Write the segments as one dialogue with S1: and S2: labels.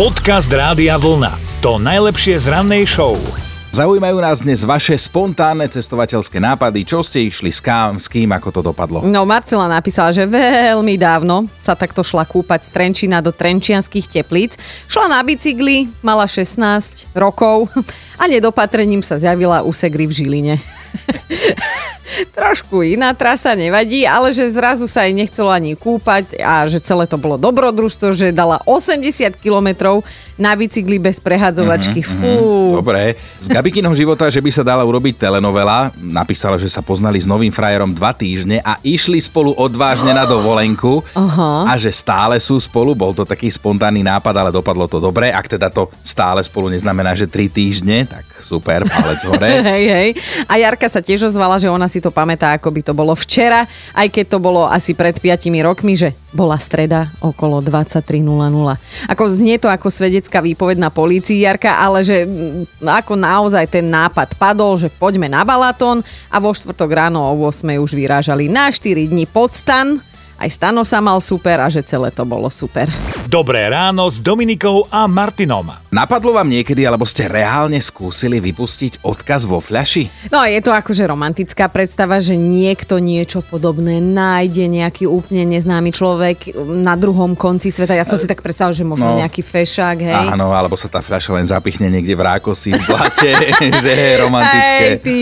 S1: Podcast Rádia Vlna. To najlepšie z rannej show.
S2: Zaujímajú nás dnes vaše spontánne cestovateľské nápady, čo ste išli s kým, s kým, ako to dopadlo.
S3: No Marcela napísala, že veľmi dávno sa takto šla kúpať z Trenčína do Trenčianských teplíc. Šla na bicykli, mala 16 rokov a nedopatrením sa zjavila u Segry v Žiline. Trošku iná trasa nevadí, ale že zrazu sa jej nechcelo ani kúpať a že celé to bolo dobrodružstvo, že dala 80 kilometrov na bicykli bez prehadzovačky.
S2: Mhm,
S3: Fú.
S2: Dobre. Z Gabikinho života, že by sa dala urobiť telenovela, napísala, že sa poznali s novým frajerom dva týždne a išli spolu odvážne na dovolenku
S3: Aha.
S2: a že stále sú spolu. Bol to taký spontánny nápad, ale dopadlo to dobre. Ak teda to stále spolu neznamená, že tri týždne, tak super, palec hore.
S3: Hej, hej. A Jarka sa tiež ozvala, že ona si to pamätá, ako by to bolo včera, aj keď to bolo asi pred 5 rokmi, že bola streda okolo 23.00. Ako znie to ako svedecká výpoveď na polícii, Jarka, ale že mm, ako naozaj ten nápad padol, že poďme na Balatón a vo štvrtok ráno o 8 už vyrážali na 4 dní pod stan. Aj Stano sa mal super a že celé to bolo super.
S1: Dobré ráno s Dominikou a Martinom.
S2: Napadlo vám niekedy, alebo ste reálne skúsili vypustiť odkaz vo fľaši?
S3: No je to akože romantická predstava, že niekto niečo podobné nájde, nejaký úplne neznámy človek na druhom konci sveta. Ja som si tak predstavil, že možno
S2: No.
S3: nejaký fešák, hej.
S2: Áno, alebo sa tá fľaša len zapichne niekde v rákosi, v blate, že je romantické.
S3: Hej, ty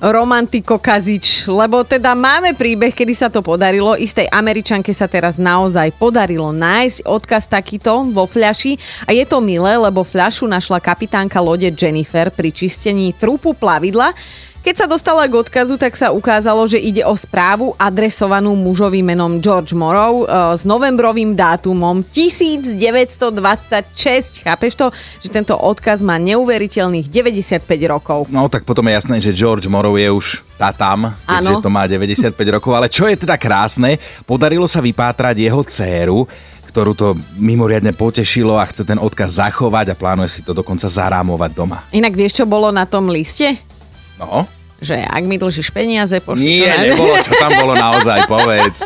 S3: romantiko kazič, lebo teda máme príbeh, kedy sa to podarilo. Istej Američanke sa teraz naozaj podarilo nájsť odkaz takýto vo fľaši a je to milé, lebo fľašu našla kapitánka lode Jennifer pri čistení trupu plavidla. Keď sa dostala k odkazu, tak sa ukázalo, že ide o správu adresovanú mužovi menom George Morrow e, s novembrovým dátumom 1926. Chápeš to? Že tento odkaz má neuveriteľných 95 rokov.
S2: No tak potom je jasné, že George Morrow je už tá tam, keďže to má 95 rokov. Ale čo je teda krásne, podarilo sa vypátrať jeho dcéru, ktorú to mimoriadne potešilo a chce ten odkaz zachovať a plánuje si to dokonca zarámovať doma.
S3: Inak vieš, čo bolo na tom liste?
S2: No,
S3: Že ak mi dlžíš peniaze, pošli
S2: nie,
S3: to na-
S2: nebolo, čo tam bolo naozaj, povedz.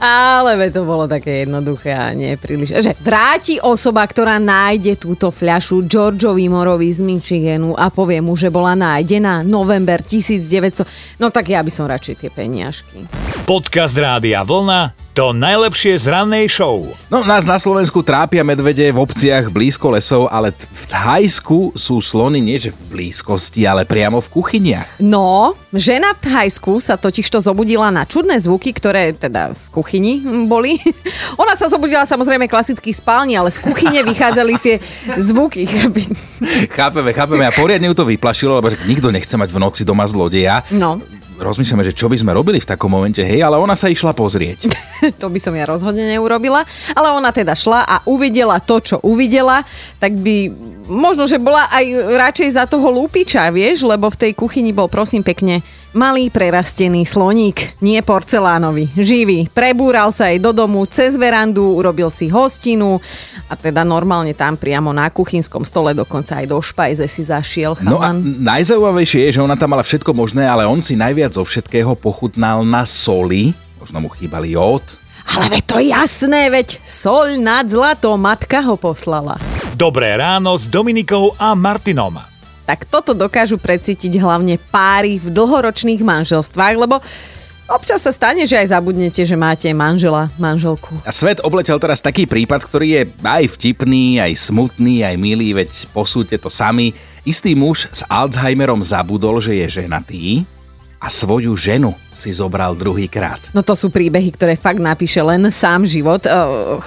S3: Ale to bolo také jednoduché a nie príliš. Že vráti osoba, ktorá nájde túto fľašu Georgeovi Morovi z Michiganu a povie mu, že bola nájdená november 1900. No tak ja by som radšej tie peniažky.
S1: Podcast Rádia Vlna. To najlepšie z rannej show.
S2: No, nás na Slovensku trápia medvede v obciach blízko lesov, ale t- v Thajsku sú slony nie že v blízkosti, ale priamo v kuchyniach.
S3: No, žena v Thajsku sa totižto zobudila na čudné zvuky, ktoré teda v kuchyni boli. Ona sa zobudila samozrejme klasicky v spálni, ale z kuchyne vychádzali tie zvuky.
S2: Chápeme, chápeme a poriadne ju to vyplašilo, lebo že nikto nechce mať v noci doma zlodeja.
S3: No,
S2: Rozmýšľame, že čo by sme robili v takom momente, hej, ale ona sa išla pozrieť.
S3: to by som ja rozhodne neurobila. Ale ona teda šla a uvidela to, čo uvidela, tak by možno, že bola aj radšej za toho lúpiča, vieš, lebo v tej kuchyni bol prosím pekne malý prerastený sloník, nie porcelánový, živý. Prebúral sa jej do domu cez verandu, urobil si hostinu a teda normálne tam priamo na kuchynskom stole, dokonca aj do špajze si zašiel
S2: No a
S3: chalan.
S2: najzaujímavejšie je, že ona tam mala všetko možné, ale on si najviac zo všetkého pochutnal na soli. Možno mu chýbal jód.
S3: Ale veď to je jasné, veď soľ nad zlato matka ho poslala.
S1: Dobré ráno s Dominikou a Martinom.
S3: Tak toto dokážu precítiť hlavne páry v dlhoročných manželstvách, lebo občas sa stane, že aj zabudnete, že máte manžela, manželku.
S2: A svet obletel teraz taký prípad, ktorý je aj vtipný, aj smutný, aj milý, veď posúďte to sami. Istý muž s Alzheimerom zabudol, že je ženatý a svoju ženu si zobral druhýkrát.
S3: No to sú príbehy, ktoré fakt napíše len sám život. E,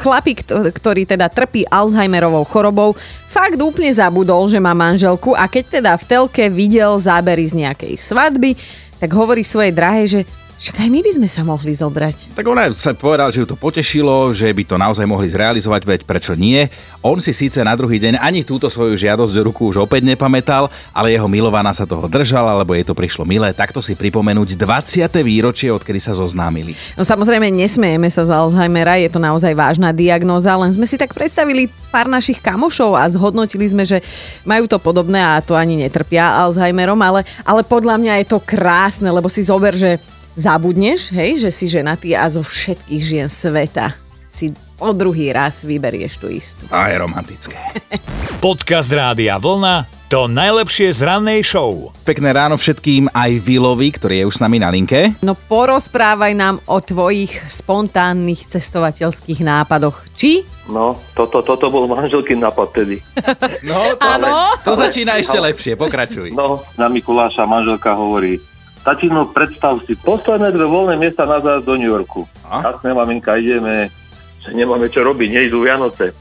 S3: Chlapík, kto- ktorý teda trpí Alzheimerovou chorobou, fakt úplne zabudol, že má manželku a keď teda v telke videl zábery z nejakej svadby, tak hovorí svojej drahej, že však aj my by sme sa mohli zobrať.
S2: Tak ona sa povedal, že ju to potešilo, že by to naozaj mohli zrealizovať, veď prečo nie. On si síce na druhý deň ani túto svoju žiadosť do ruku už opäť nepamätal, ale jeho milovaná sa toho držala, lebo jej to prišlo milé. Takto si pripomenúť 20. výročie, odkedy sa zoznámili.
S3: No samozrejme, nesmejeme sa z Alzheimera, je to naozaj vážna diagnóza, len sme si tak predstavili pár našich kamošov a zhodnotili sme, že majú to podobné a to ani netrpia Alzheimerom, ale, ale podľa mňa je to krásne, lebo si zober, že zabudneš, hej, že si ženatý a zo všetkých žien sveta si o druhý raz vyberieš tú istú.
S2: A je romantické.
S1: Podcast Rádia Vlna to najlepšie z rannej show.
S2: Pekné ráno všetkým aj Vilovi, ktorý je už s nami na linke.
S3: No porozprávaj nám o tvojich spontánnych cestovateľských nápadoch. Či?
S4: No, toto, toto bol manželký nápad tedy.
S2: No, to,
S3: Áno.
S2: to začína ešte lepšie, pokračuj.
S4: No, na Mikuláša manželka hovorí, Tatino, predstav si, posledné dve voľné miesta nazad do New Yorku.
S2: A?
S4: Jasné, maminka, ideme, že nemáme čo robiť, nejdú Vianoce.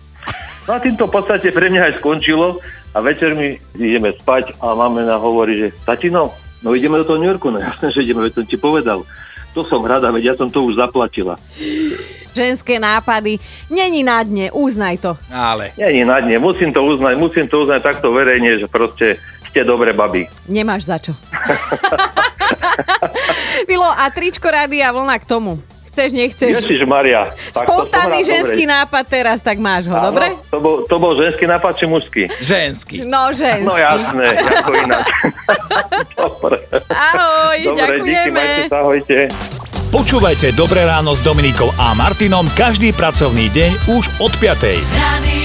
S4: No a týmto v podstate pre mňa aj skončilo a večer my ideme spať a mamena hovorí, že Tatino, no ideme do toho New Yorku, no jasné, že ideme, veď som ti povedal. To som rada, veď ja som to už zaplatila.
S3: Ženské nápady. Není na dne, uznaj to.
S2: Ale
S4: nie, na dne, musím to uznať, musím to uznať takto verejne, že proste ste dobré baby.
S3: Nemáš za čo. Vilo, a tričko rádia vlna k tomu. Chceš, nechceš.
S4: Ježiš Maria.
S3: Spontánny ženský nápad teraz, tak máš ho, dobre?
S4: To bol, to bol ženský nápad či mužský?
S2: ženský.
S3: No, ženský.
S4: No jasné, ako ináč. Dobre.
S3: Ahoj,
S4: Dobre, díky,
S3: ďakujeme.
S4: majte sa, ahojte.
S1: Počúvajte Dobré ráno s Dominikou a Martinom každý pracovný deň už od 5.
S5: Radio